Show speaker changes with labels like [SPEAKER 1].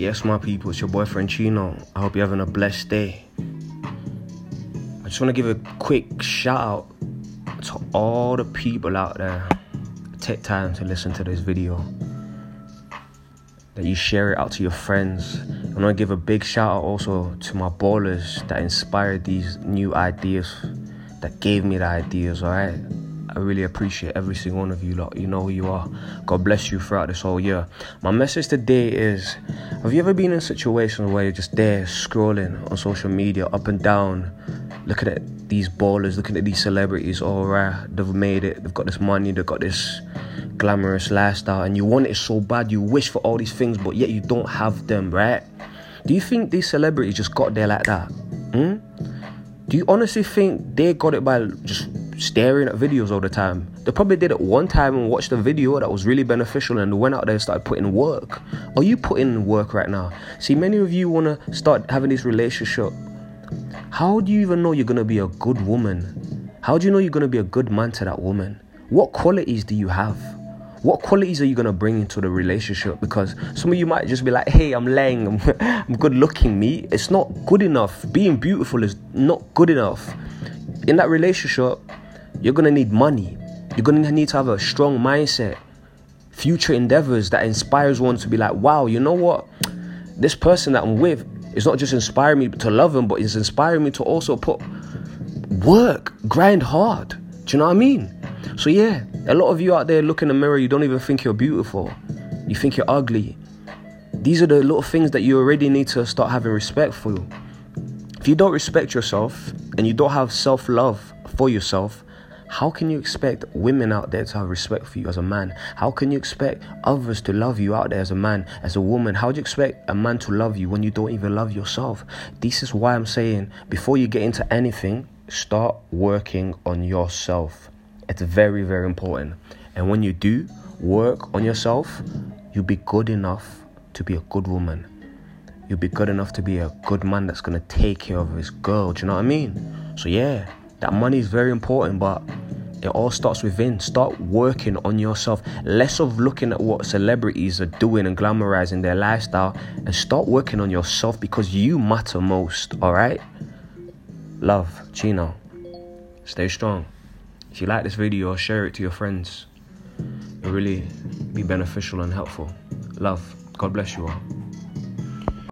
[SPEAKER 1] Yes, my people, it's your boyfriend Chino. I hope you're having a blessed day. I just want to give a quick shout out to all the people out there. Take time to listen to this video. That you share it out to your friends. I want to give a big shout out also to my ballers that inspired these new ideas, that gave me the ideas, alright? I really appreciate every single one of you lot. You know who you are. God bless you throughout this whole year. My message today is Have you ever been in situations where you're just there scrolling on social media up and down, looking at these ballers, looking at these celebrities, all right, they've made it, they've got this money, they've got this glamorous lifestyle, and you want it so bad, you wish for all these things, but yet you don't have them, right? Do you think these celebrities just got there like that? Hmm? Do you honestly think they got it by just staring at videos all the time. They probably did it one time and watched a video that was really beneficial and went out there and started putting work. Are you putting work right now? See, many of you want to start having this relationship. How do you even know you're going to be a good woman? How do you know you're going to be a good man to that woman? What qualities do you have? What qualities are you gonna bring into the relationship? Because some of you might just be like, "Hey, I'm laying, I'm, I'm good looking." Me, it's not good enough. Being beautiful is not good enough. In that relationship, you're gonna need money. You're gonna need to have a strong mindset, future endeavors that inspires one to be like, wow, you know what? This person that I'm with is not just inspiring me to love him, but it's inspiring me to also put work, grind hard. Do you know what I mean? So yeah, a lot of you out there look in the mirror, you don't even think you're beautiful. You think you're ugly. These are the little things that you already need to start having respect for. If you don't respect yourself and you don't have self love for yourself, how can you expect women out there to have respect for you as a man? How can you expect others to love you out there as a man, as a woman? How do you expect a man to love you when you don't even love yourself? This is why I'm saying before you get into anything, start working on yourself. It's very, very important. And when you do work on yourself, you'll be good enough to be a good woman. You'll be good enough to be a good man that's gonna take care of his girl. Do you know what I mean? So yeah, that money is very important, but it all starts within. Start working on yourself. Less of looking at what celebrities are doing and glamorizing their lifestyle, and start working on yourself because you matter most. All right. Love, Chino. Stay strong. If you like this video, share it to your friends. It'll really be beneficial and helpful. Love. God bless you all.